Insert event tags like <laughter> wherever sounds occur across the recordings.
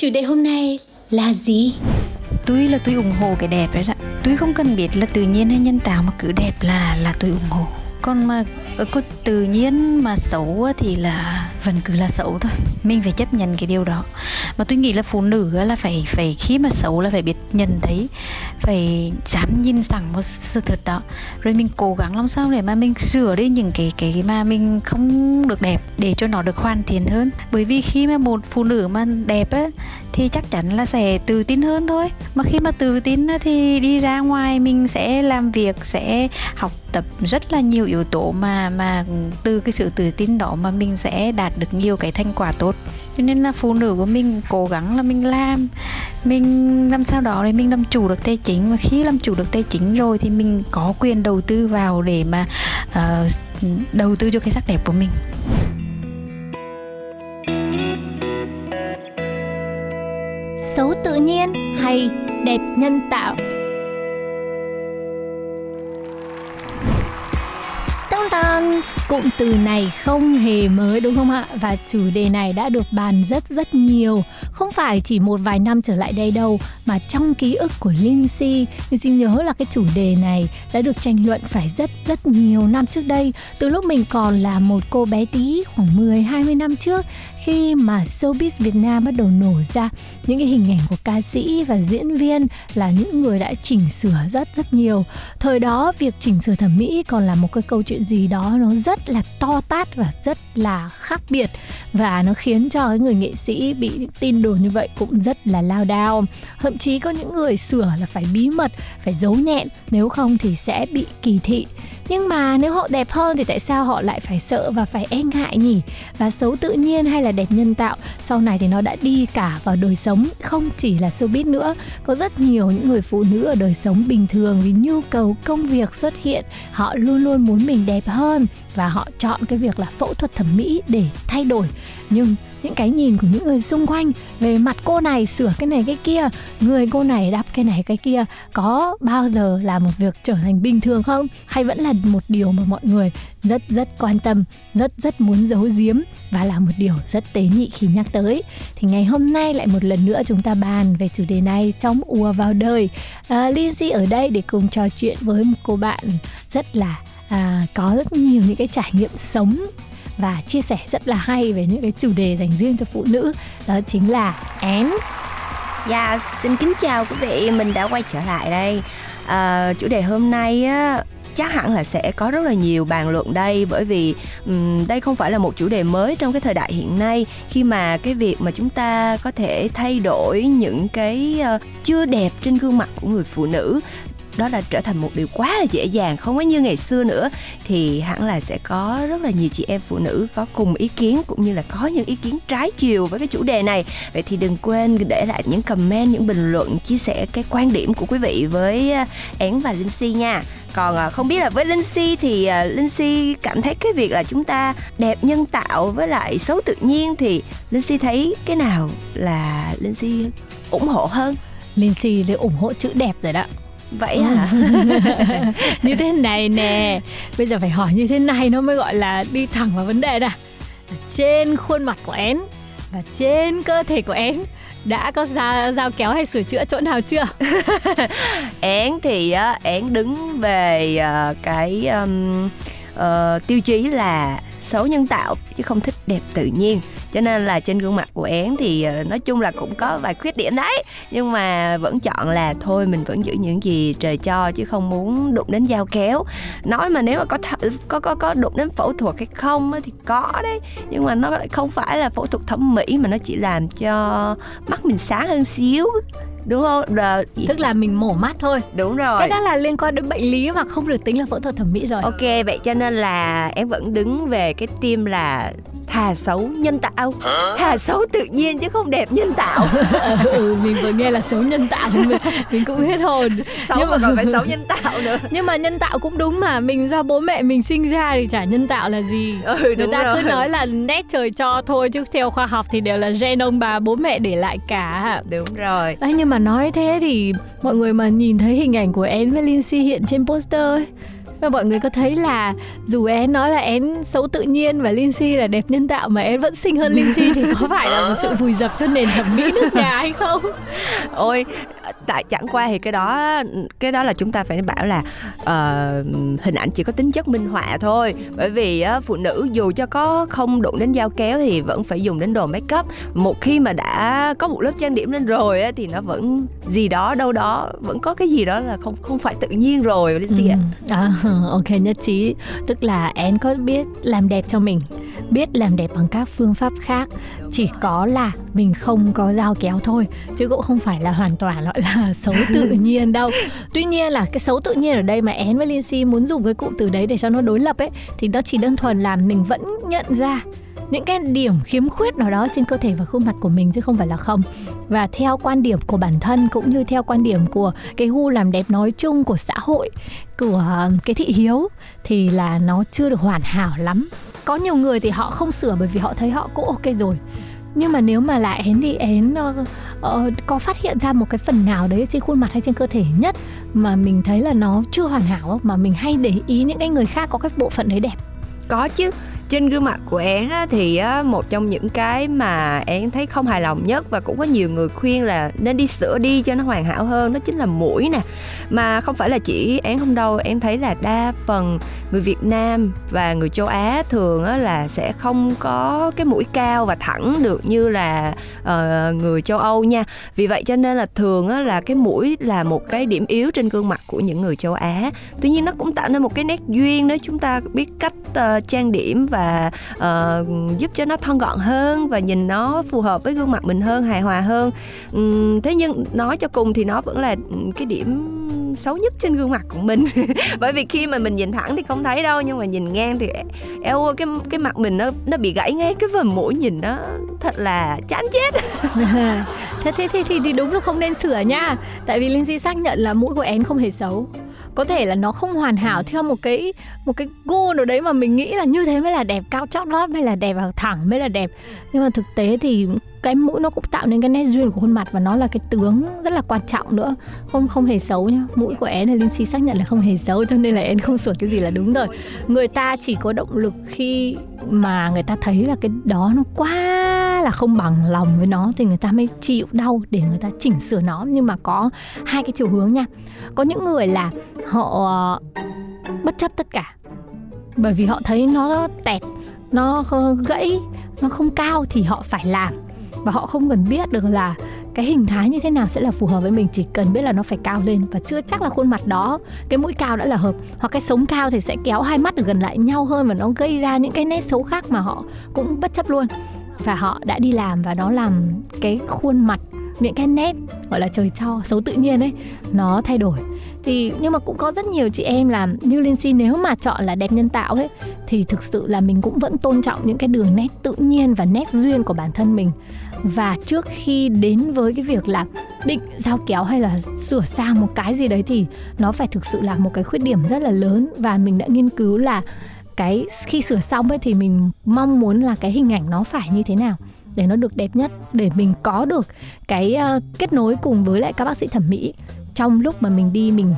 Chủ đề hôm nay là gì? Tôi là tôi ủng hộ cái đẹp đấy ạ. Tôi không cần biết là tự nhiên hay nhân tạo mà cứ đẹp là là tôi ủng hộ còn mà có tự nhiên mà xấu thì là vẫn cứ là xấu thôi. Mình phải chấp nhận cái điều đó. Mà tôi nghĩ là phụ nữ là phải phải khi mà xấu là phải biết nhận thấy, phải dám nhìn thẳng một sự thật đó. Rồi mình cố gắng làm sao để mà mình sửa đi những cái cái mà mình không được đẹp để cho nó được hoàn thiện hơn. Bởi vì khi mà một phụ nữ mà đẹp á thì chắc chắn là sẽ tự tin hơn thôi. Mà khi mà tự tin thì đi ra ngoài mình sẽ làm việc, sẽ học tập rất là nhiều yếu tố mà mà từ cái sự tự tin đó mà mình sẽ đạt được nhiều cái thành quả tốt. Cho nên là phụ nữ của mình cố gắng là mình làm. Mình làm sao đó để mình làm chủ được tài chính. Và khi làm chủ được tài chính rồi thì mình có quyền đầu tư vào để mà uh, đầu tư cho cái sắc đẹp của mình. Xấu tự nhiên hay đẹp nhân tạo? Vâng, cụm từ này không hề mới đúng không ạ? Và chủ đề này đã được bàn rất rất nhiều. Không phải chỉ một vài năm trở lại đây đâu Mà trong ký ức của Lindsay xin nhớ là cái chủ đề này đã được tranh luận phải rất rất nhiều năm trước đây. Từ lúc mình còn là một cô bé tí khoảng 10-20 năm trước khi mà showbiz Việt Nam bắt đầu nổ ra, Những cái hình ảnh của ca sĩ và diễn viên là những người đã chỉnh sửa rất rất nhiều. Thời đó, việc chỉnh sửa thẩm mỹ còn là một cái câu chuyện gì đó nó rất là to tát và rất là khác biệt. Và nó khiến cho cái người nghệ sĩ bị tin đồn như vậy cũng rất là lao đao. Thậm chí có những người sửa là phải bí mật, phải giấu nhẹn, nếu không thì sẽ bị kỳ thị nhưng mà nếu họ đẹp hơn thì tại sao họ lại phải sợ và phải e ngại nhỉ? Và xấu tự nhiên hay là đẹp nhân tạo? Sau này thì nó đã đi cả vào đời sống, không chỉ là showbiz nữa. Có rất nhiều những người phụ nữ ở đời sống bình thường vì nhu cầu công việc xuất hiện, họ luôn luôn muốn mình đẹp hơn và họ chọn cái việc là phẫu thuật thẩm mỹ để thay đổi. Nhưng những cái nhìn của những người xung quanh về mặt cô này sửa cái này cái kia người cô này đắp cái này cái kia có bao giờ là một việc trở thành bình thường không? Hay vẫn là một điều mà mọi người rất rất quan tâm rất rất muốn giấu giếm và là một điều rất tế nhị khi nhắc tới? Thì ngày hôm nay lại một lần nữa chúng ta bàn về chủ đề này trong ùa vào đời. À, Lindsay ở đây để cùng trò chuyện với một cô bạn rất là à, có rất nhiều những cái trải nghiệm sống và chia sẻ rất là hay về những cái chủ đề dành riêng cho phụ nữ đó chính là én Dạ, xin kính chào quý vị, mình đã quay trở lại đây. À, chủ đề hôm nay á chắc hẳn là sẽ có rất là nhiều bàn luận đây bởi vì um, đây không phải là một chủ đề mới trong cái thời đại hiện nay khi mà cái việc mà chúng ta có thể thay đổi những cái uh, chưa đẹp trên gương mặt của người phụ nữ đó là trở thành một điều quá là dễ dàng, không có như ngày xưa nữa. Thì hẳn là sẽ có rất là nhiều chị em phụ nữ có cùng ý kiến cũng như là có những ý kiến trái chiều với cái chủ đề này. Vậy thì đừng quên để lại những comment, những bình luận, chia sẻ cái quan điểm của quý vị với à, én và linh si nha. Còn à, không biết là với linh si thì à, linh si cảm thấy cái việc là chúng ta đẹp nhân tạo với lại xấu tự nhiên thì linh si thấy cái nào là linh si ủng hộ hơn? Linh si thì ủng hộ chữ đẹp rồi đó vậy hả? <laughs> Như thế này nè. Bây giờ phải hỏi như thế này nó mới gọi là đi thẳng vào vấn đề nè trên khuôn mặt của én và trên cơ thể của én đã có dao, dao kéo hay sửa chữa chỗ nào chưa? <laughs> Én thì á én đứng về uh, cái um, uh, tiêu chí là xấu nhân tạo chứ không thích đẹp tự nhiên. Cho nên là trên gương mặt của én thì ờ, nói chung là cũng có vài khuyết điểm đấy. Nhưng mà vẫn chọn là thôi mình vẫn giữ những gì trời cho chứ không muốn đụng đến dao kéo. Nói mà nếu mà có th- có có có đụng đến phẫu thuật hay không thì có đấy. Nhưng mà nó lại không phải là phẫu thuật thẩm mỹ mà nó chỉ làm cho mắt mình sáng hơn xíu đúng không? Rồi, tức là mình mổ mắt thôi. Đúng rồi. Cái đó là liên quan đến bệnh lý mà không được tính là phẫu thuật thẩm mỹ rồi. Ok vậy cho nên là em vẫn đứng về cái team là thà xấu nhân tạo. Thà xấu tự nhiên chứ không đẹp nhân tạo. <laughs> Ừ, mình vừa nghe là xấu nhân tạo mình, mình cũng hết hồn. Xấu Nhưng mà còn phải xấu nhân tạo nữa. <laughs> Nhưng mà nhân tạo cũng đúng mà mình do bố mẹ mình sinh ra thì chả nhân tạo là gì. Ừ người ta rồi. cứ nói là nét trời cho thôi chứ theo khoa học thì đều là gen ông bà bố mẹ để lại cả. Đúng rồi. Đấy, nhưng mà nói thế thì mọi người mà nhìn thấy hình ảnh của én với Lindsay hiện trên poster ấy và mọi người có thấy là dù én nói là én xấu tự nhiên và Lindsay là đẹp nhân tạo mà én vẫn xinh hơn Lindsay thì có phải là một sự vùi dập cho nền thẩm mỹ nước nhà hay không? ôi tại chẳng qua thì cái đó cái đó là chúng ta phải bảo là ờ, hình ảnh chỉ có tính chất minh họa thôi bởi vì á, phụ nữ dù cho có không đụng đến dao kéo thì vẫn phải dùng đến đồ make up một khi mà đã có một lớp trang điểm lên rồi á, thì nó vẫn gì đó đâu đó vẫn có cái gì đó là không không phải tự nhiên rồi Lizzy ạ Ừ. À, ok nhất trí. Tức là én có biết làm đẹp cho mình biết làm đẹp bằng các phương pháp khác. Chỉ có là mình không có dao kéo thôi chứ cũng không phải là hoàn toàn gọi là <laughs> xấu tự <laughs> nhiên đâu. Tuy nhiên là cái xấu tự nhiên ở đây mà én với Lindsay muốn dùng cái cụm từ đấy để cho nó đối lập ấy thì nó chỉ đơn thuần là mình vẫn nhận ra những cái điểm khiếm khuyết nào đó trên cơ thể và khuôn mặt của mình chứ không phải là không. Và theo quan điểm của bản thân cũng như theo quan điểm của cái gu làm đẹp nói chung của xã hội của ờ, cái thị hiếu thì là nó chưa được hoàn hảo lắm. Có nhiều người thì họ không sửa bởi vì họ thấy họ cũng ok rồi. Nhưng mà nếu mà lại én đi én uh, uh, có phát hiện ra một cái phần nào đấy trên khuôn mặt hay trên cơ thể nhất mà mình thấy là nó chưa hoàn hảo mà mình hay để ý những cái người khác có cái bộ phận đấy đẹp. Có chứ trên gương mặt của én á, thì á, một trong những cái mà én thấy không hài lòng nhất và cũng có nhiều người khuyên là nên đi sửa đi cho nó hoàn hảo hơn đó chính là mũi nè. Mà không phải là chỉ én không đâu em thấy là đa phần người Việt Nam và người châu Á thường á, là sẽ không có cái mũi cao và thẳng được như là uh, người châu Âu nha. Vì vậy cho nên là thường á, là cái mũi là một cái điểm yếu trên gương mặt của những người châu Á. Tuy nhiên nó cũng tạo nên một cái nét duyên nếu chúng ta biết cách uh, trang điểm và ờ, giúp cho nó thon gọn hơn và nhìn nó phù hợp với gương mặt mình hơn hài hòa hơn. Um, thế nhưng nói cho cùng thì nó vẫn là cái điểm xấu nhất trên gương mặt của mình. <laughs> Bởi vì khi mà mình nhìn thẳng thì không thấy đâu nhưng mà nhìn ngang thì eo ơi, cái cái mặt mình nó nó bị gãy ngay cái phần mũi nhìn nó thật là chán chết. <laughs> Thế thế thì, thì thì đúng là không nên sửa nha. Tại vì Lindsay xác nhận là mũi của én không hề xấu có thể là nó không hoàn hảo theo một cái một cái gu nào đấy mà mình nghĩ là như thế mới là đẹp cao chót lót mới là đẹp và thẳng mới là đẹp. Nhưng mà thực tế thì cái mũi nó cũng tạo nên cái nét duyên của khuôn mặt và nó là cái tướng rất là quan trọng nữa. Không không hề xấu nhá. Mũi của én là chi xác nhận là không hề xấu cho nên là én không sửa cái gì là đúng rồi. Người ta chỉ có động lực khi mà người ta thấy là cái đó nó quá là không bằng lòng với nó thì người ta mới chịu đau để người ta chỉnh sửa nó. Nhưng mà có hai cái chiều hướng nha. Có những người là họ ờ, bất chấp tất cả. Bởi vì họ thấy nó tẹt, nó gãy, nó không cao thì họ phải làm và họ không cần biết được là cái hình thái như thế nào sẽ là phù hợp với mình, chỉ cần biết là nó phải cao lên và chưa chắc là khuôn mặt đó, cái mũi cao đã là hợp. Hoặc cái sống cao thì sẽ kéo hai mắt được gần lại nhau hơn và nó gây ra những cái nét xấu khác mà họ cũng bất chấp luôn. Và họ đã đi làm và nó làm cái khuôn mặt, những cái nét gọi là trời cho, xấu tự nhiên ấy, nó thay đổi thì nhưng mà cũng có rất nhiều chị em làm như Lindsay nếu mà chọn là đẹp nhân tạo ấy thì thực sự là mình cũng vẫn tôn trọng những cái đường nét tự nhiên và nét duyên của bản thân mình. Và trước khi đến với cái việc là định giao kéo hay là sửa sang một cái gì đấy thì nó phải thực sự là một cái khuyết điểm rất là lớn. Và mình đã nghiên cứu là cái khi sửa xong ấy thì mình mong muốn là cái hình ảnh nó phải như thế nào để nó được đẹp nhất để mình có được cái uh, kết nối cùng với lại các bác sĩ thẩm mỹ trong lúc mà mình đi mình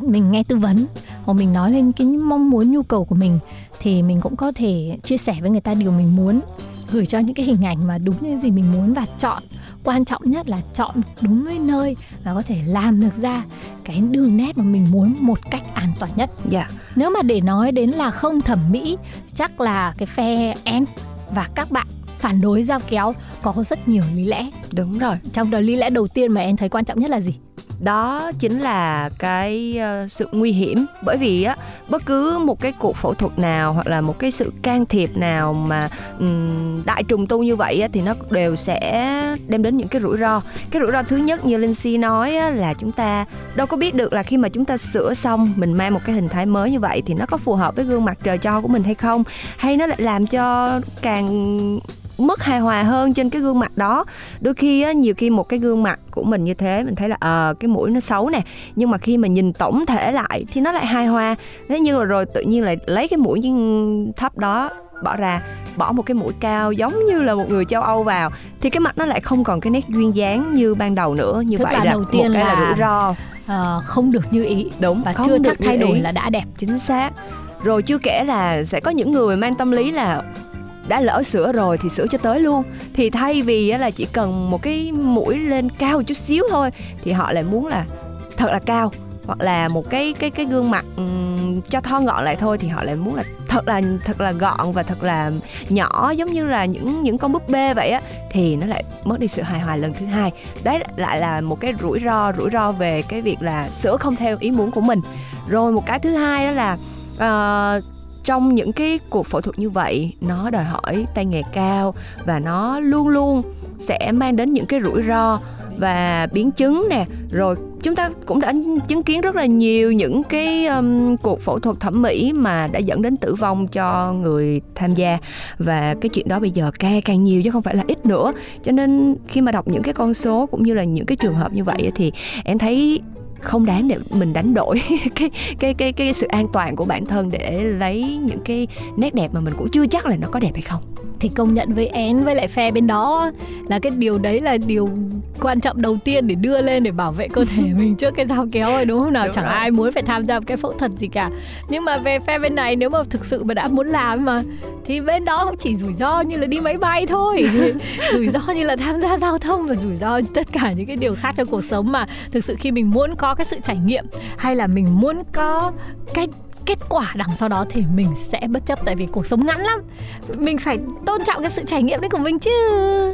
mình nghe tư vấn hoặc mình nói lên cái mong muốn nhu cầu của mình thì mình cũng có thể chia sẻ với người ta điều mình muốn gửi cho những cái hình ảnh mà đúng như gì mình muốn và chọn. Quan trọng nhất là chọn đúng cái nơi và có thể làm được ra cái đường nét mà mình muốn một cách an toàn nhất. Dạ. Nếu mà để nói đến là không thẩm mỹ chắc là cái phe em và các bạn phản đối dao kéo có rất nhiều lý lẽ. Đúng rồi. Trong đó lý lẽ đầu tiên mà em thấy quan trọng nhất là gì đó chính là cái ờ, sự nguy hiểm. Bởi vì á bất cứ một cái cuộc phẫu thuật nào hoặc là một cái sự can thiệp nào mà um, đại trùng tu như vậy á, thì nó đều sẽ đem đến những cái rủi ro. Cái rủi ro thứ nhất như linh si nói á, là chúng ta đâu có biết được là khi mà chúng ta sửa xong mình mang một cái hình thái mới như vậy thì nó có phù hợp với gương mặt trời cho của mình hay không hay nó lại làm cho càng mất hài hòa hơn trên cái gương mặt đó. Đôi khi á, nhiều khi một cái gương mặt của mình như thế mình thấy là ờ à, cái mũi nó xấu nè nhưng mà khi mà nhìn tổng thể lại thì nó lại hài hòa. Thế nhưng mà rồi tự nhiên lại lấy cái mũi thấp đó bỏ ra bỏ một cái mũi cao giống như là một người châu Âu vào thì cái mặt nó lại không còn cái nét duyên dáng như ban đầu nữa như Tức vậy là là đầu tiên một cái là, là rủi ro. Uh, không được như ý đúng và chưa được chắc thay đổi ý. là đã đẹp. Chính xác. Rồi chưa kể là sẽ có những người mang tâm lý là đã lỡ sửa rồi thì sửa cho tới luôn. Thì thay vì là chỉ cần một cái mũi lên cao một chút xíu thôi thì họ lại muốn là thật là cao hoặc là một cái cái cái gương mặt um, cho thon gọn lại thôi thì họ lại muốn là thật là thật là gọn và thật là nhỏ giống như là những những con búp bê vậy á thì nó lại mất đi sự hài hòa lần thứ hai. Đấy lại là một cái rủi ro rủi ro về cái việc là sửa không theo ý muốn của mình. Rồi một cái thứ hai đó là uh, trong những cái cuộc phẫu thuật như vậy nó đòi hỏi tay nghề cao và nó luôn luôn sẽ mang đến những cái rủi ro và biến chứng nè. Rồi chúng ta cũng đã chứng kiến rất là nhiều những cái um, cuộc phẫu thuật thẩm mỹ mà đã dẫn đến tử vong cho người tham gia. Và cái chuyện đó bây giờ càng càng nhiều chứ không phải là ít nữa. Cho nên khi mà đọc những cái con số cũng như là những cái trường hợp như vậy thì em thấy không đáng để mình đánh đổi <laughs> cái cái cái cái sự an toàn của bản thân để lấy những cái nét đẹp mà mình cũng chưa chắc là nó có đẹp hay không thì công nhận với én với lại phe bên đó là cái điều đấy là điều quan trọng đầu tiên để đưa lên để bảo vệ cơ thể <laughs> mình trước cái dao kéo rồi đúng không nào? Đúng chẳng rồi. ai muốn phải tham gia cái phẫu thuật gì cả. Nhưng mà về phe bên này nếu mà thực sự mà đã muốn làm mà thì bên đó cũng chỉ rủi ro như là đi máy bay thôi. <laughs> Rủi ro như là tham gia giao thông và rủi ro tất cả những cái điều khác trong cuộc sống mà thực sự khi mình muốn có cái sự trải nghiệm hay là mình muốn có cái kết quả đằng sau đó thì mình sẽ bất chấp tại vì cuộc sống ngắn lắm. Mình phải tôn trọng cái sự trải nghiệm đấy của mình chứ.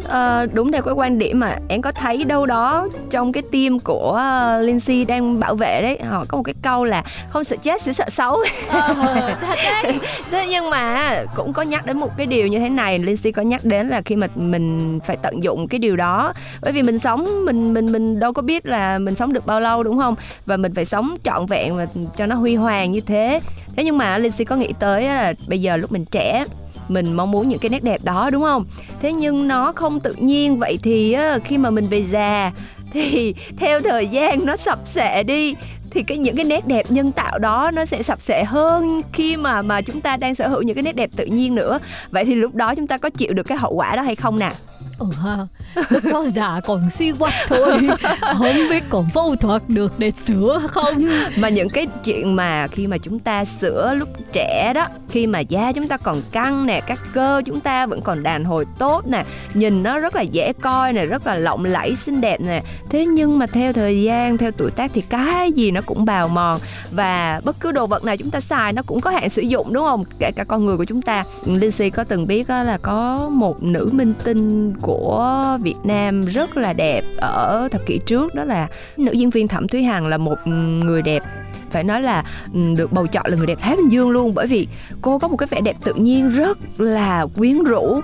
À, đúng theo cái quan điểm mà em có thấy đâu đó trong cái team của uh, Lindsay đang bảo vệ đấy họ có một cái câu là không sợ chết chỉ sợ xấu. Ờ, <laughs> thế nhưng mà cũng có nhắc đến một cái điều như thế này Lindsay có nhắc đến là khi mà mình phải tận dụng cái điều đó. Bởi vì mình sống mình mình mình đâu có biết là mình sống được bao lâu đúng không? Và mình phải sống trọn vẹn và cho nó huy hoàng như thế thế nhưng mà Lindsay có nghĩ tới là bây giờ lúc mình trẻ, mình mong muốn những cái nét đẹp đó, đúng không? Thế nhưng nó không tự nhiên. Vậy thì khi mà mình về già <laughs> thì theo thời gian nó sập sệ đi, thì cái những cái nét đẹp nhân tạo đó nó sẽ sập sệ hơn khi mà mà chúng ta đang sở hữu những cái nét đẹp tự nhiên nữa. Vậy thì lúc đó chúng ta có chịu được cái hậu quả đó hay không nè? Ừ ha. Lúc đó già còn si quắc thôi. Không biết còn phẫu thuật được để sửa không? Mà những cái chuyện mà khi mà chúng ta sửa lúc trẻ đó, khi mà da chúng ta còn căng nè, các cơ chúng ta vẫn còn đàn hồi tốt nè, nhìn nó rất là dễ coi nè, rất là lộng lẫy, xinh đẹp nè. Thế nhưng mà theo thời gian, theo tuổi tác thì cái gì nó cũng bào mòn và bất cứ đồ vật nào chúng ta xài nó cũng có hạn sử dụng, đúng không? Kể cả con người của chúng ta. Lindsay có từng biết là có một nữ minh tinh của của Việt Nam rất là đẹp ở thập kỷ trước. Đó là nữ diễn viên Thẩm Thúy Hằng là một người đẹp, phải nói là ừ, được bầu chọn là người đẹp Thái Bình Dương luôn. Bởi vì cô có một cái vẻ đẹp tự nhiên rất là quyến rũ.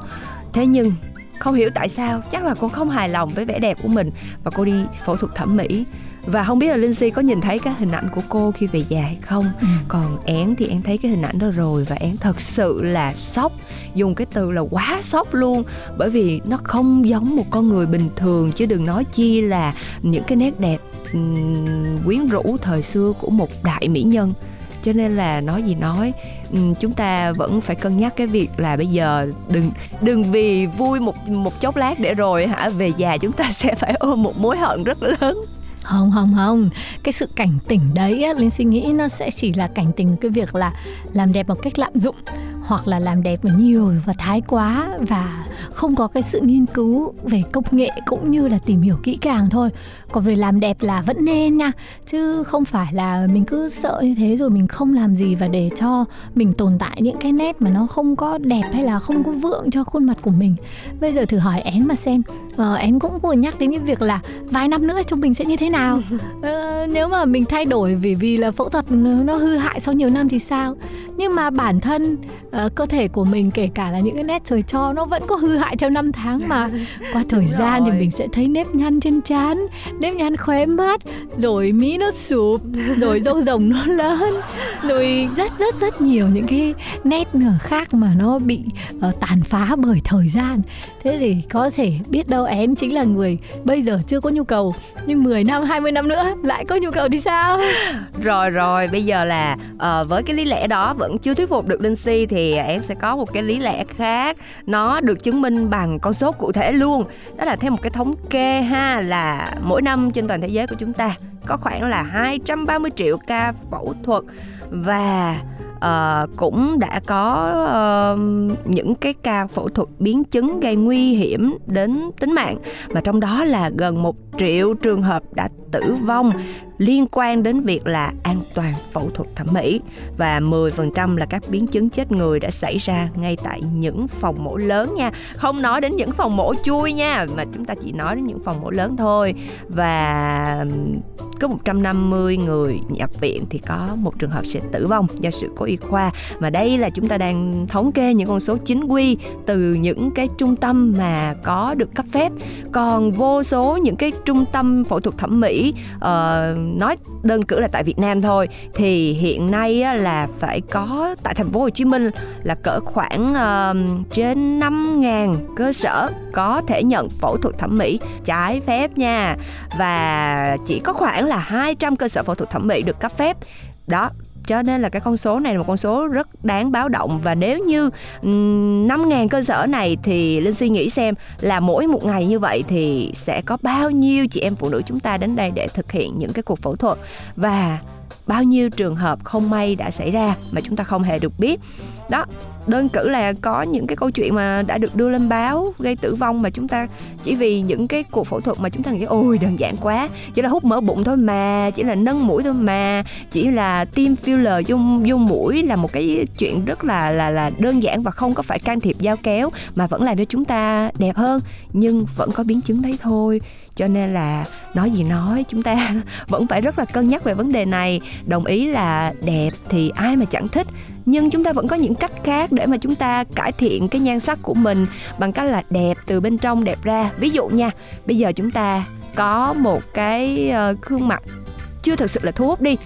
Thế nhưng không hiểu tại sao, chắc là cô không hài lòng với vẻ đẹp của mình và cô đi phẫu thuật thẩm mỹ và không biết là Lindsay có nhìn thấy cái hình ảnh của cô khi về già hay không. Ừ. còn én thì em thấy cái hình ảnh đó rồi và én thật sự là sốc. Dùng cái từ là quá sốc luôn. Bởi vì nó không giống một con người bình thường chứ đừng nói chi là những cái nét đẹp quyến rũ thời xưa của một đại mỹ nhân. Cho nên là nói gì nói chúng ta vẫn phải cân nhắc cái việc là bây giờ đừng đừng vì vui một một chốc lát để rồi hả về già chúng ta sẽ phải ôm một mối hận rất lớn không không không. Cái sự cảnh tỉnh đấy á, linh suy nghĩ nó sẽ chỉ là cảnh tỉnh cái việc là làm đẹp một cách lạm dụng hoặc là làm đẹp mà nhiều và thái quá và không có cái sự nghiên cứu về công nghệ cũng như là tìm hiểu kỹ càng thôi. Còn về làm đẹp là vẫn nên nha chứ không phải là mình cứ sợ như thế rồi mình không làm gì và để cho mình tồn tại những cái nét mà nó không có đẹp hay là không có vượng cho khuôn mặt của mình. Bây giờ thử hỏi én mà xem. Ờ, én cũng vừa nhắc đến cái việc là vài năm nữa chúng mình sẽ như thế nào? Ờ, nếu mà mình thay đổi vì vì là phẫu thuật nó hư hại sau nhiều năm thì sao? Nhưng mà bản thân uh, cơ thể của mình kể cả là những cái nét trời cho nó vẫn có hư hại theo năm tháng mà. <laughs> Qua thời gian thì mình sẽ thấy nếp nhăn trên trán nếp nhăn khóe mắt rồi mí nó sụp rồi râu <laughs> rồng nó lớn rồi rất rất rất nhiều những cái nét khác mà nó bị uh, tàn phá bởi thời gian. Thế thì có thể biết đâu én chính là người bây giờ chưa có nhu cầu nhưng 10 năm 20 năm nữa lại có nhu cầu thì sao? <laughs> Rồi rồi. Bây giờ là uh, với cái lý lẽ đó vẫn chưa thuyết phục được Linh Si thì em sẽ có một cái lý lẽ khác. Nó được chứng minh bằng con số cụ thể luôn. Đó là theo một cái thống kê ha là mỗi năm trên toàn thế giới của chúng ta có khoảng là 230 triệu ca phẫu thuật và uh, cũng đã có uh, những cái ca phẫu thuật biến chứng gây nguy hiểm đến tính mạng. Mà trong đó là gần một triệu trường hợp đã tử vong liên quan đến việc là an toàn phẫu thuật thẩm mỹ và 10% là các biến chứng chết người đã xảy ra ngay tại những phòng mổ lớn nha. Không nói đến những phòng mổ chui nha, mà chúng ta chỉ nói đến những phòng mổ lớn thôi. Và có 150 người nhập viện thì có một trường hợp sẽ tử vong do sự cố y khoa mà đây là chúng ta đang thống kê những con số chính quy từ những cái trung tâm mà có được cấp phép còn vô số những cái trung tâm phẫu thuật thẩm mỹ uh, nói đơn cử là tại Việt Nam thôi thì hiện nay là phải có tại thành phố Hồ Chí Minh là cỡ khoảng uh, trên 5.000 cơ sở có thể nhận phẫu thuật thẩm mỹ trái phép nha. Và chỉ có khoảng là 200 cơ sở phẫu thuật thẩm mỹ được cấp phép. Đó cho nên là cái con số này là một con số rất đáng báo động. Và nếu như 5.000 cơ sở này thì linh suy nghĩ xem là mỗi một ngày như vậy thì sẽ có bao nhiêu chị em phụ nữ chúng ta đến đây để thực hiện những cái cuộc phẫu thuật? Và bao nhiêu trường hợp không may đã xảy ra mà chúng ta không hề được biết? Đó đơn cử là có những cái câu chuyện mà đã được đưa lên báo gây tử vong mà chúng ta chỉ vì những cái cuộc phẫu thuật mà chúng ta nghĩ, ôi, đơn giản quá, chỉ là hút mỡ bụng thôi mà, chỉ là nâng mũi thôi mà, chỉ là tiêm filler vô vô mũi là một cái chuyện rất là là là đơn giản và không có phải can thiệp dao kéo, mà vẫn làm cho chúng ta đẹp hơn. Nhưng vẫn có biến chứng đấy thôi, cho nên là nói gì nói, chúng ta <laughs> vẫn phải rất là cân nhắc về vấn đề này. Đồng ý là đẹp thì ai mà chẳng thích nhưng chúng ta vẫn có những cách khác để mà chúng ta cải thiện cái nhan sắc của mình bằng cách là đẹp từ bên trong đẹp ra. Ví dụ nha, bây giờ chúng ta có một cái ờ, khuôn gương mặt chưa thực sự là thu hút đi,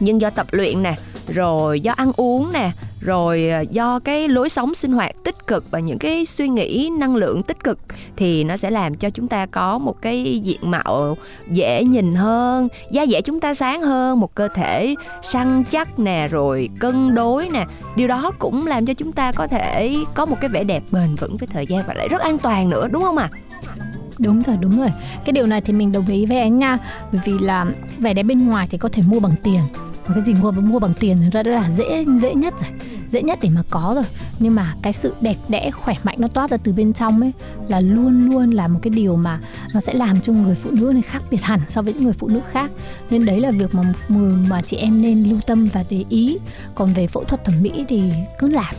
nhưng do tập luyện nè, rồi do ăn uống nè rồi à, do cái lối sống sinh hoạt tích cực và những cái suy nghĩ năng lượng tích cực thì nó sẽ làm cho chúng ta có một cái diện mạo dễ nhìn hơn, da dẻ chúng ta sáng hơn, một cơ thể săn chắc nè, rồi cân đối nè. Điều đó cũng làm cho chúng ta có thể có một cái vẻ đẹp bền vững với thời gian và lại rất an toàn nữa, đúng không ạ? À? đúng rồi đúng rồi. Cái điều này thì mình đồng ý với anh nga bởi vì là vẻ đẹp bên ngoài thì có thể mua bằng tiền cái gì mua mua bằng tiền ra rất là dễ dễ nhất rồi. Dễ nhất để mà có rồi. Nhưng mà cái sự đẹp đẽ, khỏe mạnh nó toát ra từ bên trong ấy, là luôn luôn là một cái điều mà nó sẽ làm cho người phụ nữ này khác biệt hẳn so với những người phụ nữ khác. Nên đấy là việc mà mà chị em nên lưu tâm và để ý. Còn về phẫu thuật thẩm mỹ thì cứ làm.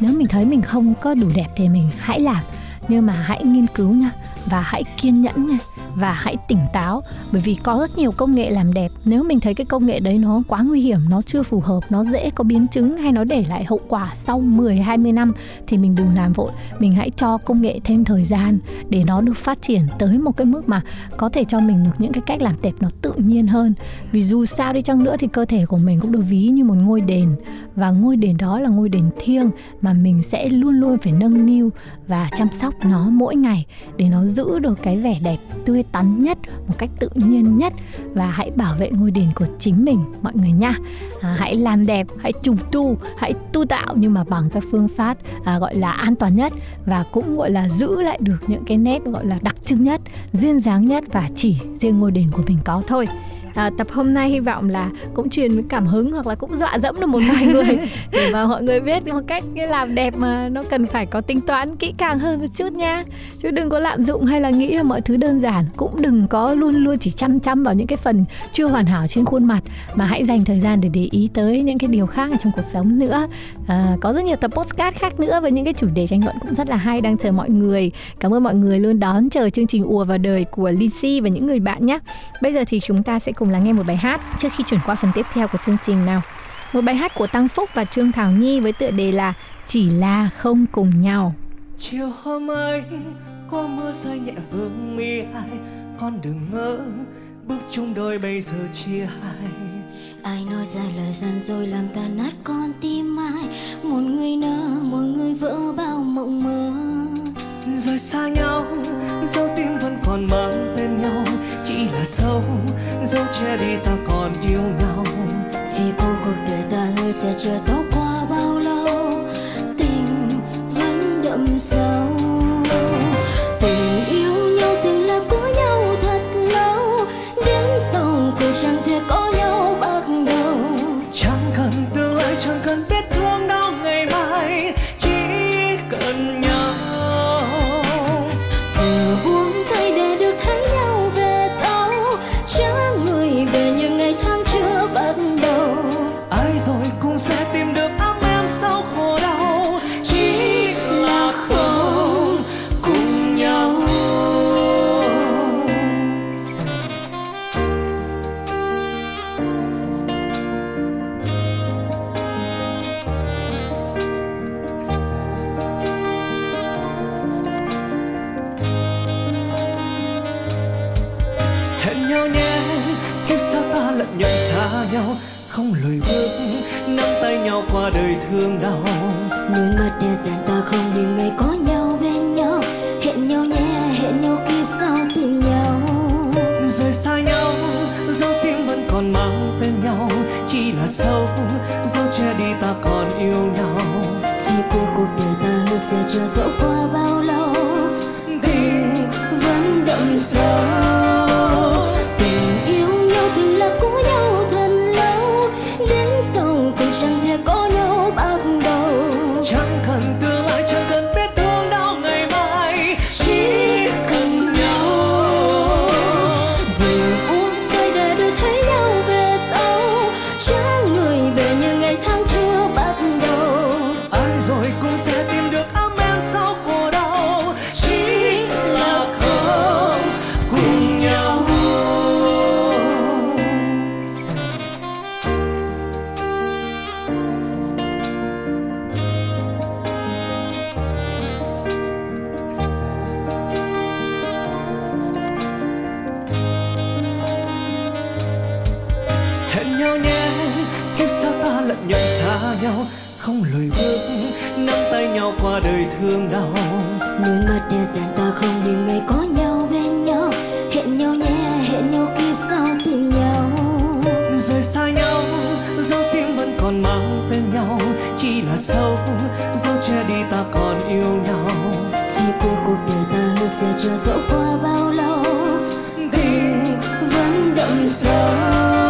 Nếu mình thấy mình không có đủ đẹp thì mình hãy làm. Nhưng mà hãy nghiên cứu nha và hãy kiên nhẫn nha, và hãy tỉnh táo, bởi vì có rất nhiều công nghệ làm đẹp. Nếu mình thấy cái công nghệ đấy nó quá nguy hiểm, nó chưa phù hợp, nó dễ có biến chứng hay nó để lại hậu quả sau 10 20 năm thì mình đừng làm vội. Mình hãy cho công nghệ thêm thời gian để nó được phát triển tới một cái mức mà có thể cho mình được những cái cách làm đẹp nó tự nhiên hơn. Vì dù sao đi chăng nữa thì cơ thể của mình cũng được ví như một ngôi đền, và ngôi đền đó là ngôi đền thiêng mà mình sẽ luôn luôn phải nâng niu và chăm sóc nó mỗi ngày để nó giữ được cái vẻ đẹp tươi tắn nhất một cách tự nhiên nhất và hãy bảo vệ ngôi đền của chính mình mọi người nha. À, hãy làm đẹp hãy trùng tu hãy tu tạo nhưng mà bằng các phương pháp à, gọi là an toàn nhất và cũng gọi là giữ lại được những cái nét gọi là đặc trưng nhất duyên dáng nhất và chỉ riêng ngôi đền của mình có thôi à, tập hôm nay hy vọng là cũng truyền cảm hứng hoặc là cũng dọa dẫm được một vài người <laughs> để mà mọi người biết một cách cái làm đẹp mà nó cần phải có tính toán kỹ càng hơn một chút nha. Chứ đừng có lạm dụng hay là nghĩ là mọi thứ đơn giản cũng đừng có luôn luôn chỉ chăm chăm vào những cái phần chưa hoàn hảo trên khuôn mặt mà hãy dành thời gian để để ý tới những cái điều khác trong cuộc sống nữa à, có rất nhiều tập postcard khác nữa với những cái chủ đề tranh luận cũng rất là hay đang chờ mọi người. Cảm ơn mọi người luôn đón chờ chương trình ùa vào đời của Lizzy và những người bạn nhé. Bây giờ thì chúng ta sẽ cùng lắng nghe một bài hát trước khi chuyển qua phần tiếp theo của chương trình nào. Một bài hát của Tăng Phúc và Trương Thảo Nhi với tựa đề là Chỉ là không cùng nhau. Chiều hôm ấy có mưa rơi nhẹ vương mi ai con đừng ngỡ bước chung đôi bây giờ chia hai ai nói ra lời gian rồi làm ta nát con tim ai? Một người nỡ một người vỡ bao mộng mơ. Rồi xa nhau dấu tim vẫn còn mang tên nhau. Chỉ là dấu dấu che đi ta còn yêu nhau. Vì cô cuộc đời ta hơi sẽ chờ dấu không lùi bước nắm tay nhau qua đời thương đau. Nơi mắt để dành ta không để ngày có nhau bên nhau. Hẹn nhau nhé, hẹn nhau kiếp sau tìm nhau. Rồi xa nhau dấu tim vẫn còn mang tên nhau. Chỉ là dấu dấu che đi ta còn yêu nhau. Vì cuộc cuộc đời ta hứa sẽ chờ dẫu qua bao lâu tình Vẫn đậm sâu nhé kiếp sau ta lận nhận xa nhau không lùi bước nắm tay nhau qua đời thương đau. Nơi mắt để dành ta không để ngày có nhau bên nhau Hẹn nhau nhé, hẹn nhau kiếp sau tìm nhau. Rồi xa nhau dấu tim vẫn còn mang tên nhau chỉ là dấu dấu che đi ta còn yêu nhau. Vì cuộc cuộc đời ta hứa sẽ chờ dẫu qua bao lâu tình Vẫn đậm sâu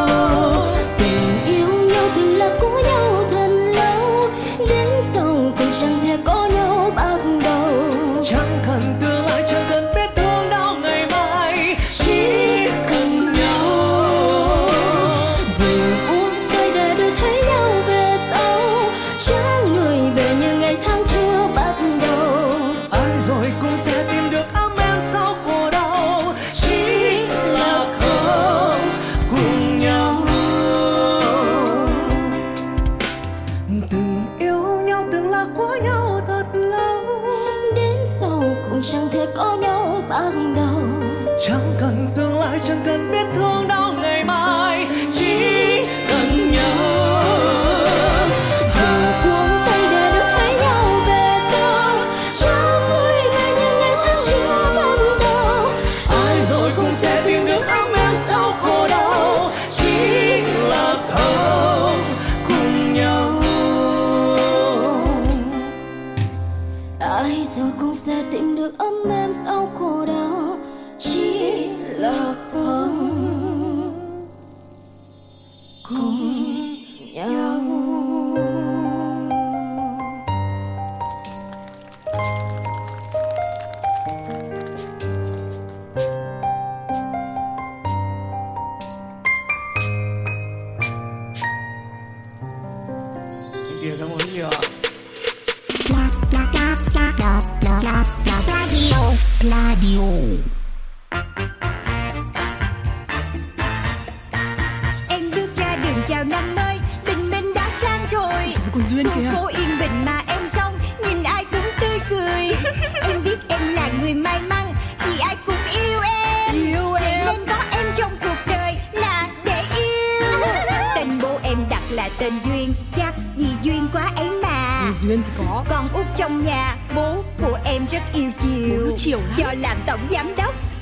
là tên Duyên Chắc vì duyên quá ấy mà. Duyên thì có. Con út trong nhà Bố của em rất yêu chiều. Chiều. Do làm tổng giám đốc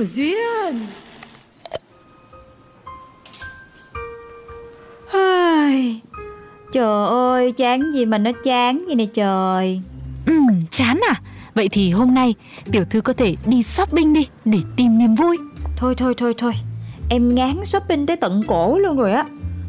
của Duyên Trời ơi, chán gì mà nó chán gì nè trời Ừm, chán à? Vậy thì hôm nay tiểu thư có thể đi shopping đi để tìm niềm vui. Thôi thôi thôi thôi Em ngán shopping tới tận cổ luôn rồi á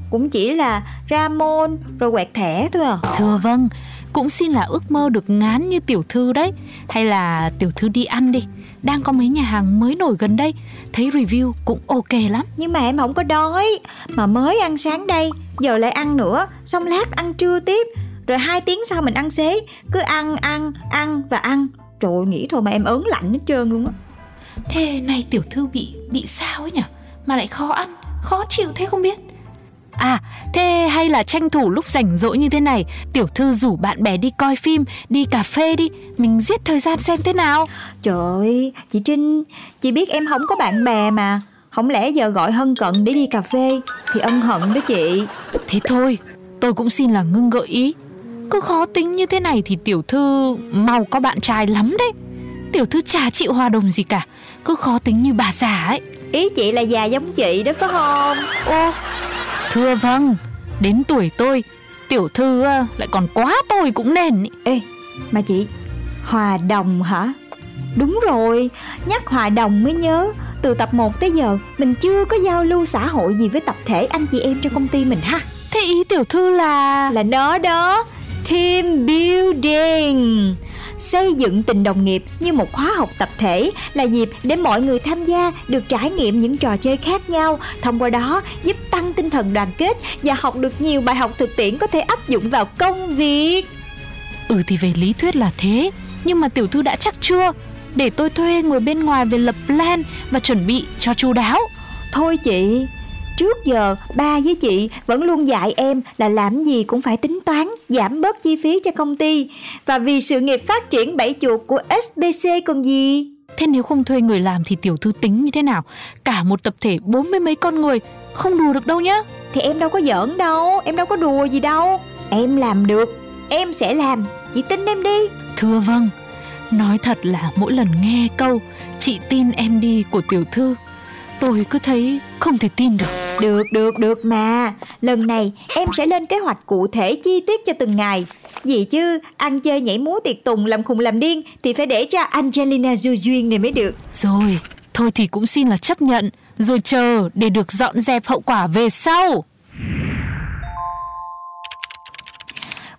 Cũng chỉ là ra mall rồi quẹt thẻ thôi à Thưa vâng, cũng xin là ước mơ được ngán như tiểu thư đấy. Hay là tiểu thư đi ăn đi. Đang có mấy nhà hàng mới nổi gần đây, thấy review cũng ok lắm. Nhưng mà em không có đói. Mà mới ăn sáng đây Giờ lại ăn nữa. Xong lát ăn trưa tiếp. Rồi hai tiếng sau mình ăn xế. Cứ ăn ăn ăn và ăn. Trời ơi, nghĩ thôi mà em ớn lạnh hết trơn luôn á. Thế này tiểu thư bị bị sao ấy nhỉ? Mà lại khó ăn, khó chịu thế không biết. À, thế hay là tranh thủ lúc rảnh rỗi như thế này, tiểu thư rủ bạn bè đi coi phim, đi cà phê đi, mình giết thời gian xem thế nào. Trời ơi, chị Trinh, chị biết em không có bạn bè mà Không lẽ giờ gọi Hân Cận để đi cà phê Thì ân hận đó chị Thế thôi, tôi cũng xin là ngưng gợi ý. Cứ khó tính như thế này thì tiểu thư mau có bạn trai lắm đấy. Tiểu thư chả chịu hòa đồng gì cả, cứ khó tính như bà già ấy. Ý chị là già giống chị đó phải không Ô, thưa vâng, đến tuổi tôi, tiểu thư ờ, lại còn quá tôi cũng nên. Ê, mà chị Hòa đồng hả? Đúng rồi, nhắc hòa đồng mới nhớ Từ tập 1 tới giờ Mình chưa có giao lưu xã hội gì với tập thể anh chị em trong công ty mình ha. Thế ý tiểu thư là... Là nó đó Team Building Xây dựng tình đồng nghiệp như một khóa học tập thể là dịp để mọi người tham gia được trải nghiệm những trò chơi khác nhau, thông qua đó giúp tăng tinh thần đoàn kết và học được nhiều bài học thực tiễn có thể áp dụng vào công việc. Ừ thì về lý thuyết là thế, nhưng mà tiểu thư đã chắc chưa? Để tôi thuê người bên ngoài về lập plan và chuẩn bị cho chu đáo. Thôi chị, trước giờ ba với chị vẫn luôn dạy em là làm gì cũng phải tính toán, giảm bớt chi phí cho công ty và vì sự nghiệp phát triển bảy chuột của SBC còn gì. Thế nếu không thuê người làm thì tiểu thư tính như thế nào? Cả một tập thể bốn mươi mấy con người, không đùa được đâu nhá. Thì em đâu có giỡn đâu, em đâu có đùa gì đâu. Em làm được, em sẽ làm, chị tin em đi. Thưa vâng, nói thật là mỗi lần nghe câu chị tin em đi của tiểu thư, tôi cứ thấy không thể tin được. Được, được, được mà. Lần này em sẽ lên kế hoạch cụ thể chi tiết cho từng ngày. Gì chứ, ăn chơi nhảy múa tiệc tùng làm khùng làm điên thì phải để cho Angelina Jolie duyên này mới được. Rồi, thôi thì cũng xin là chấp nhận, rồi chờ để được dọn dẹp hậu quả về sau.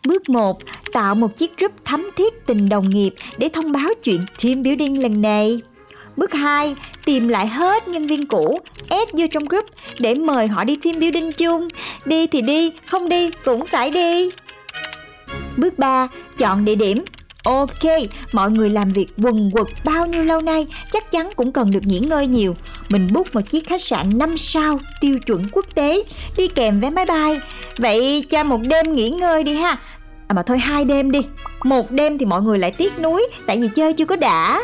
Bước 1. Tạo một chiếc group thắm thiết tình đồng nghiệp để thông báo chuyện team building lần này. Bước 2. Tìm lại hết nhân viên cũ, add vô trong group để mời họ đi team building chung. Đi thì đi, không đi cũng phải đi. Bước 3. Chọn địa điểm. Ok, mọi người làm việc quần quật bao nhiêu lâu nay chắc chắn cũng cần được nghỉ ngơi nhiều. Mình book một chiếc khách sạn 5 sao tiêu chuẩn quốc tế đi kèm vé máy bay. Vậy cho một đêm nghỉ ngơi đi ha. À mà thôi hai đêm đi. Một đêm thì mọi người lại tiếc nuối Tại vì chơi chưa có đã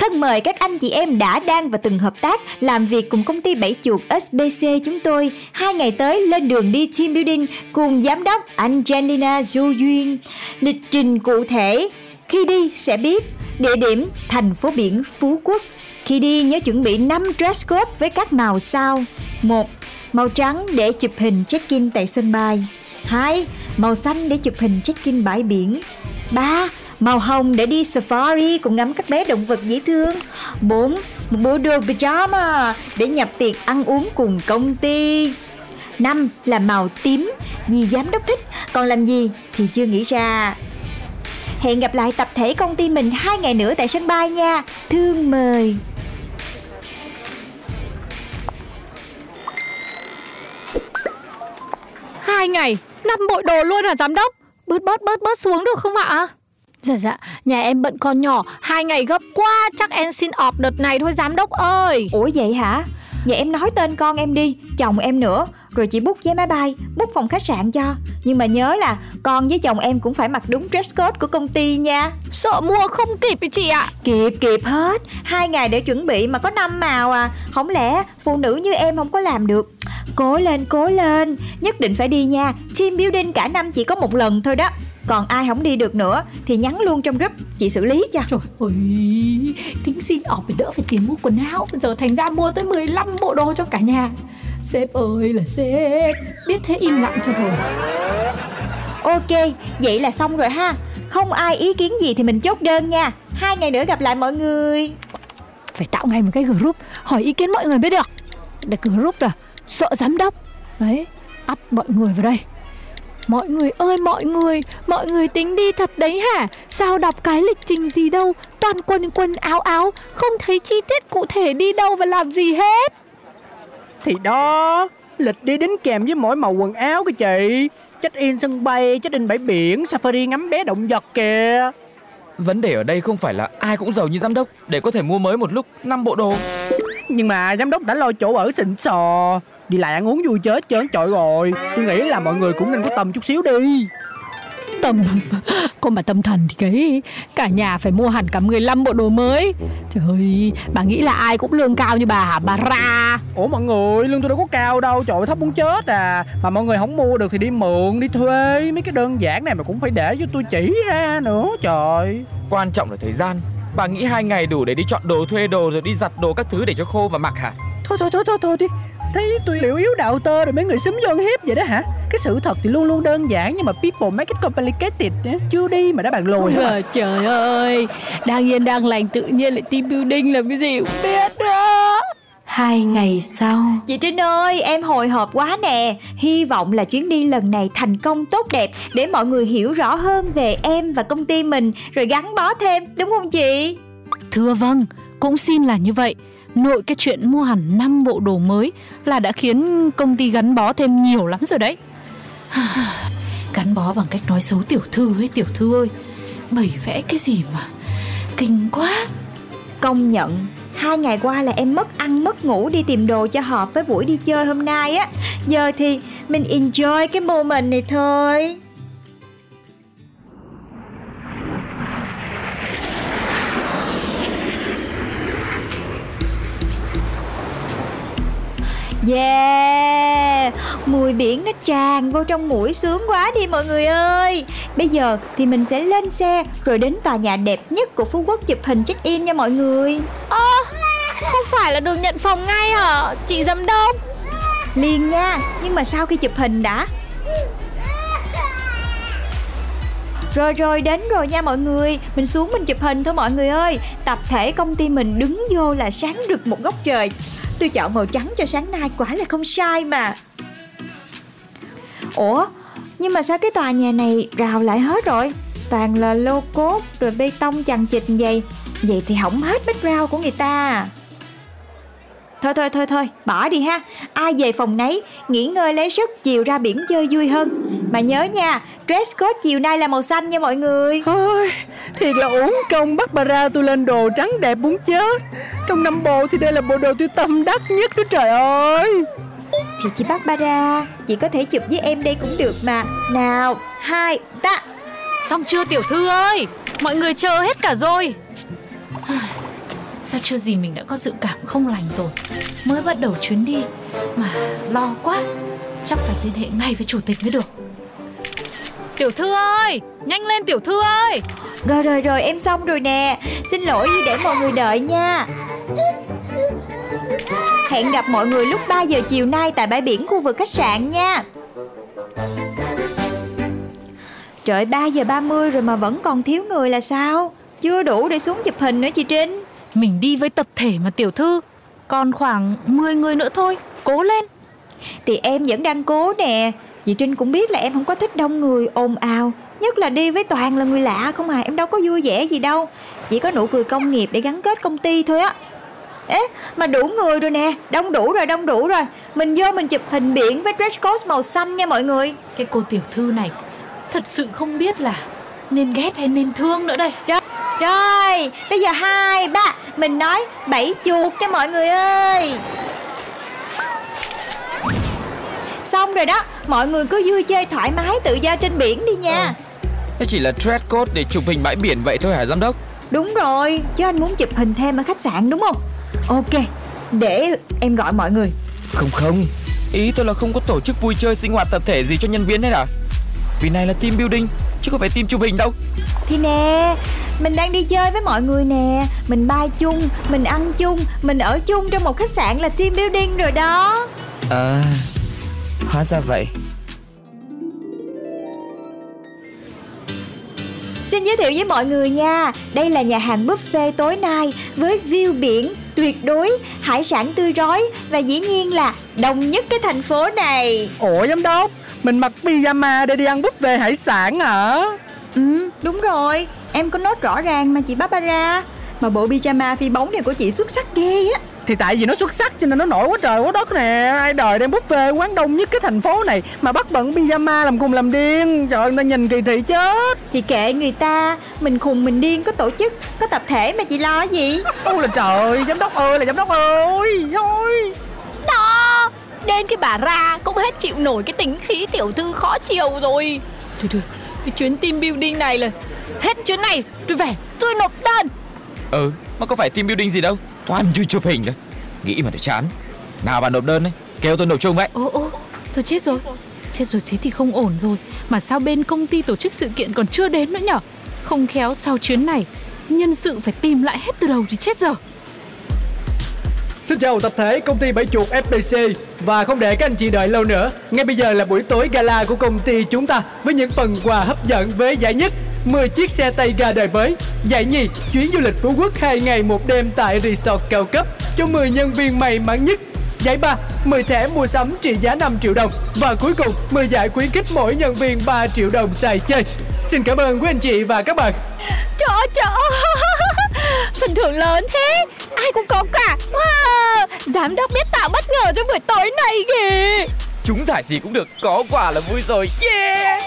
Thân mời các anh chị em đã đang và từng hợp tác làm việc cùng công ty Bảy Chuột SBC chúng tôi hai ngày tới, lên đường đi team building cùng giám đốc Angelina Du Duyên. Lịch trình cụ thể, khi đi sẽ biết địa điểm, thành phố biển Phú Quốc. Khi đi, nhớ chuẩn bị 5 dress code với các màu sau. 1. Màu trắng để chụp hình check-in tại sân bay. 2. Màu xanh để chụp hình check-in bãi biển. 3. Màu hồng để đi safari cùng ngắm các bé động vật dễ thương 4. Một bộ đồ pyjama để nhập tiệc ăn uống cùng công ty 5. Là màu tím vì giám đốc thích Còn làm gì thì chưa nghĩ ra Hẹn gặp lại tập thể công ty mình hai ngày nữa tại sân bay nha Thương mời Hai ngày, năm bộ đồ luôn hả giám đốc? Bớt bớt bớt bớt xuống được không ạ? Dạ dạ, nhà em bận con nhỏ, hai ngày gấp quá, chắc em xin off đợt này thôi giám đốc ơi. Ủa vậy hả? Vậy em nói tên con em đi Chồng em nữa. Rồi chị book vé máy bay Book phòng khách sạn cho. Nhưng mà nhớ là Con với chồng em cũng phải mặc đúng dress code của công ty nha. Sợ mua không kịp chị ạ. Kịp kịp hết. Hai ngày để chuẩn bị mà có năm màu à. Không lẽ phụ nữ như em không có làm được? Cố lên cố lên. Nhất định phải đi nha. Team building cả năm chỉ có một lần thôi đó Còn ai không đi được nữa Thì nhắn luôn trong group Chị xử lý cho. Trời ơi, tính xin off để đỡ phải tiền mua quần áo. Giờ thành ra mua tới 15 bộ đồ cho cả nhà. Sếp ơi là sếp Biết thế im lặng cho rồi. Ok Vậy là xong rồi ha. Không ai ý kiến gì thì mình chốt đơn nha. Hai ngày nữa gặp lại mọi người. Phải tạo ngay một cái group Hỏi ý kiến mọi người mới được. Để group là sợ giám đốc. Đấy, ắt mọi người vào đây Mọi người ơi mọi người Mọi người tính đi thật đấy hả? Sao đọc cái lịch trình gì đâu? Toàn quần quần áo áo Không thấy chi tiết cụ thể đi đâu và làm gì hết? Thì đó Lịch đi đính kèm với mỗi màu quần áo kìa chị. Check in sân bay, check in bãi biển Safari ngắm bé động vật kìa. Vấn đề ở đây không phải là ai cũng giàu như giám đốc. Để có thể mua mới một lúc 5 bộ đồ. Nhưng mà giám đốc đã lo chỗ ở xịn sò Đi lại ăn uống vui chơi hết trơn trọi rồi Tôi nghĩ là mọi người cũng nên có tầm chút xíu đi. Tâm <laughs> Con bà tâm thần thì cái Cả nhà phải mua hẳn cả 15 bộ đồ mới. Trời ơi Bà nghĩ là ai cũng lương cao như bà hả? Bà ra. Ủa mọi người, lương tôi đâu có cao đâu. Trời ơi, thấp muốn chết à. Mà mọi người không mua được thì đi mượn, đi thuê. Mấy cái đơn giản này mà cũng phải để cho tôi chỉ ra nữa Trời. Quan trọng là thời gian. Bà nghĩ hai ngày đủ để đi chọn đồ, thuê đồ rồi đi giặt đồ các thứ để cho khô và mặc hả? Thôi thôi thôi thôi thôi đi Thấy tôi liệu yếu đạo tơ rồi mấy người xúm vô ăn hiếp vậy đó hả? Cái sự thật thì luôn luôn đơn giản Nhưng mà people make it complicated. Chưa đi mà đã bàn lùi hả? Trời ơi. Đang yên đang lành tự nhiên lại team building làm cái gì cũng biết đó. Hai ngày sau. Chị Trinh ơi, em hồi hộp quá nè. Hy vọng là chuyến đi lần này thành công tốt đẹp Để mọi người hiểu rõ hơn về em và công ty mình Rồi gắn bó thêm, đúng không chị? Thưa vâng Cũng xin là như vậy Nội cái chuyện mua hẳn 5 bộ đồ mới Là đã khiến công ty gắn bó thêm nhiều lắm rồi đấy. <sighs> Gắn bó bằng cách nói xấu tiểu thư ấy, tiểu thư ơi. Bày vẽ cái gì mà Kinh quá. Công nhận, Hai ngày qua là em mất ăn, mất ngủ đi tìm đồ cho hợp với buổi đi chơi hôm nay á. Giờ thì mình enjoy cái moment này thôi. Yeah. Mùi biển nó tràn vô trong mũi sướng quá đi mọi người ơi. Bây giờ thì mình sẽ lên xe Rồi đến tòa nhà đẹp nhất của Phú Quốc chụp hình check in nha mọi người. Ơ Không phải là được nhận phòng ngay hả? Chị giám đốc. Liền nha Nhưng mà sau khi chụp hình đã rồi rồi, đến rồi nha mọi người. Mình xuống mình chụp hình thôi mọi người ơi. Tập thể công ty mình đứng vô là sáng rực một góc trời. Tôi chọn màu trắng cho sáng nay, quả là không sai mà. Ủa, Nhưng mà sao cái tòa nhà này rào lại hết rồi? Toàn là lô cốt rồi bê tông chằng chịt vậy. Vậy thì hỏng hết background của người ta à. Thôi thôi thôi thôi bỏ đi ha. Ai về phòng nấy Nghỉ ngơi lấy sức chiều ra biển chơi vui hơn. Mà nhớ nha Dress code chiều nay là màu xanh nha mọi người. Ôi, thiệt là uổng công bắt bà ra tôi lên đồ trắng đẹp muốn chết. Trong năm bộ thì đây là bộ đồ tôi tâm đắc nhất đó trời ơi. Thì chị Barbara Chị có thể chụp với em đây cũng được mà. Nào hai ba. Xong chưa tiểu thư ơi? Mọi người chờ hết cả rồi Sao chưa gì mình đã có dự cảm không lành rồi? Mới bắt đầu chuyến đi Mà lo quá. Chắc phải liên hệ ngay với chủ tịch mới được. Tiểu thư ơi Nhanh lên tiểu thư ơi. Rồi rồi rồi em xong rồi nè. Xin lỗi vì để mọi người đợi nha. Hẹn gặp mọi người lúc 3 giờ chiều nay tại bãi biển khu vực khách sạn nha. Trời 3 giờ 30 rồi mà vẫn còn thiếu người là sao? Chưa đủ để xuống chụp hình nữa chị Trinh Mình đi với tập thể mà tiểu thư. Còn khoảng 10 người nữa thôi Cố lên. Thì em vẫn đang cố nè. Chị Trinh cũng biết là em không có thích đông người ồn ào. Nhất là đi với toàn là người lạ không à Em đâu có vui vẻ gì đâu. Chỉ có nụ cười công nghiệp để gắn kết công ty thôi á. Ê mà đủ người rồi nè. Đông đủ rồi đông đủ rồi. Mình vô mình chụp hình biển với dress code màu xanh nha mọi người. Cái cô tiểu thư này Thật sự không biết là Nên ghét hay nên thương nữa đây. Rồi, rồi bây giờ hai ba. Mình nói bảy chuột cho mọi người ơi. Xong rồi đó Mọi người cứ vui chơi thoải mái tự do trên biển đi nha. Thế chỉ là dress code để chụp hình bãi biển vậy thôi hả giám đốc? Đúng rồi Chứ anh muốn chụp hình thêm ở khách sạn đúng không? Ok Để em gọi mọi người. Không không. Ý tôi là không có tổ chức vui chơi sinh hoạt tập thể gì cho nhân viên hết à? Vì này là team building Chứ không phải team chụp hình đâu Thì nè Mình đang đi chơi với mọi người nè. Mình bay chung Mình ăn chung Mình ở chung trong một khách sạn là team building rồi đó. À Hóa ra vậy. Xin giới thiệu với mọi người nha. Đây là nhà hàng buffet tối nay Với view biển tuyệt đối Hải sản tươi rói Và dĩ nhiên là đông nhất cái thành phố này. Ủa giám đốc Mình mặc pyjama để đi ăn buffet hải sản hả Ừ đúng rồi. Em có nốt rõ ràng mà chị Barbara. Mà bộ pyjama phi bóng này của chị xuất sắc ghê á. Thì tại vì nó xuất sắc cho nên nó nổi quá trời quá đất nè. Ai đời đem buffet quán đông nhất cái thành phố này Mà bắt bận pyjama làm khùng làm điên. Trời ơi, người ta nhìn kỳ thị chết. Thì kệ người ta Mình khùng mình điên có tổ chức Có tập thể mà chị lo gì? Ôi là trời Giám đốc ơi là giám đốc ơi Thôi Đó Đến cái bà ra cũng hết chịu nổi cái tính khí tiểu thư khó chịu rồi. Thôi thôi Cái chuyến team building này là Hết chuyến này tôi về tôi nộp đơn. Ừ Mà có phải team building gì đâu. Toàn chui chụp hình thôi Nghĩ mà để chán. Nào bạn nộp đơn đấy Kêu tôi nộp chung vậy. Ô ô Thôi chết rồi. Chết rồi thế thì không ổn rồi. Mà sao bên công ty tổ chức sự kiện còn chưa đến nữa nhở? Không khéo sau chuyến này Nhân sự phải tìm lại hết từ đầu thì chết giờ Xin chào tập thể công ty Bảy Chuột FPC Và không để các anh chị đợi lâu nữa, Ngay bây giờ là buổi tối gala của công ty chúng ta Với những phần quà hấp dẫn với giải nhất. 10 chiếc xe tay ga đời mới. Giải nhì, chuyến du lịch Phú Quốc 2 ngày một đêm tại resort cao cấp Cho 10 nhân viên may mắn nhất. Giải ba 10 thẻ mua sắm trị giá 5 triệu đồng. Và cuối cùng 10 giải khuyến khích mỗi nhân viên 3 triệu đồng xài chơi. Xin cảm ơn quý anh chị và các bạn. Trời ơi trời ơi. Phần thưởng lớn thế. Ai cũng có cả. Wow. Giám đốc biết tạo bất ngờ cho buổi tối này kìa. Chúng giải gì cũng được Có quả là vui rồi. Yeah.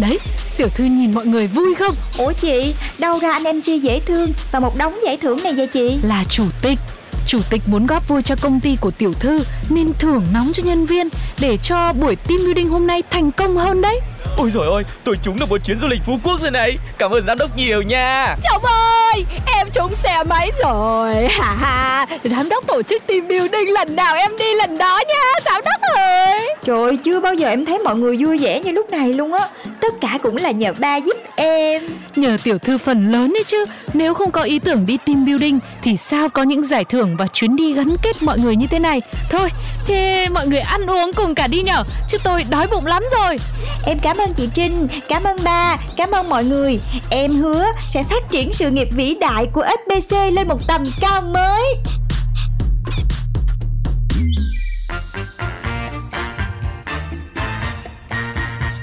Đấy Tiểu thư nhìn mọi người vui không? Ủa chị Đâu ra anh em MC dễ thương Và một đống giải thưởng này vậy chị? Là chủ tịch. Chủ tịch muốn góp vui cho công ty của tiểu thư Nên thưởng nóng cho nhân viên Để cho buổi team building hôm nay thành công hơn đấy Ôi rồi ôi Tôi trúng được một chuyến du lịch Phú Quốc rồi này. Cảm ơn giám đốc nhiều nha. Chồng ơi Em trúng xe máy rồi. <laughs> Ha ha Giám đốc tổ chức team building lần nào em đi lần đó nha Giám đốc ơi. Trời ơi, chưa bao giờ em thấy mọi người vui vẻ như lúc này luôn á. Tất cả cũng là nhờ ba giúp em. Nhờ tiểu thư phần lớn ấy chứ. Nếu không có ý tưởng đi team building Thì sao có những giải thưởng và chuyến đi gắn kết mọi người như thế này? Thôi Thế mọi người ăn uống cùng cả đi nhở? Chứ tôi đói bụng lắm rồi. Em cảm ơn chị Trinh, cảm ơn ba, cảm ơn mọi người. Em hứa sẽ phát triển sự nghiệp vĩ đại của SBC lên một tầm cao mới.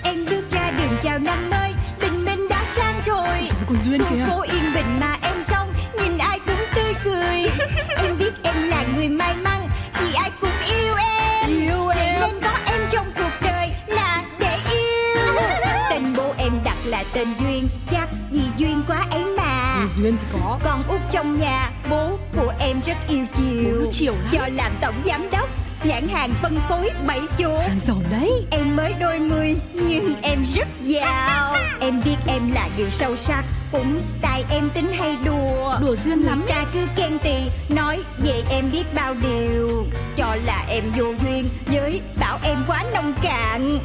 Em bước ra đường chào năm mới Tình mình đã sang rồi. Còn Duyên Khu phố yên bình mà em xong Nhìn ai cũng tươi cười. <laughs> Em biết em là người may mắn Vì ai cũng yêu em. Yêu Vậy em. nên có em trong cuộc đời là để yêu. <laughs> Tên bố em đặt là tên Duyên Chắc vì duyên quá ấy mà. Duyên thì có. Con út trong nhà Bố của em rất yêu chiều. Bố chiều lắm. Do làm tổng giám đốc nhãn hàng phân phối bảy chỗ. Giỏi đấy. Em mới đôi mươi nhưng em rất giàu. <laughs> Em biết em là người sâu sắc cũng tại em tính hay đùa đùa duyên lắm ta cứ khen tì nói về em biết bao điều cho là em vô duyên với bảo em quá nông cạn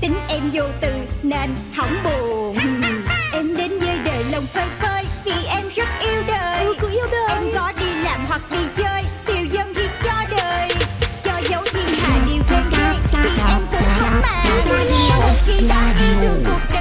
tính em vô từ nên hỏng buồn em đến với đời lòng phơi phơi vì em rất yêu đời, ừ, yêu đời. em có đi làm hoặc đi chơi tiêu dân thì cho đời cho dấu thiên hạ điều khen hay thì em cũng không mà khi đã yêu được cuộc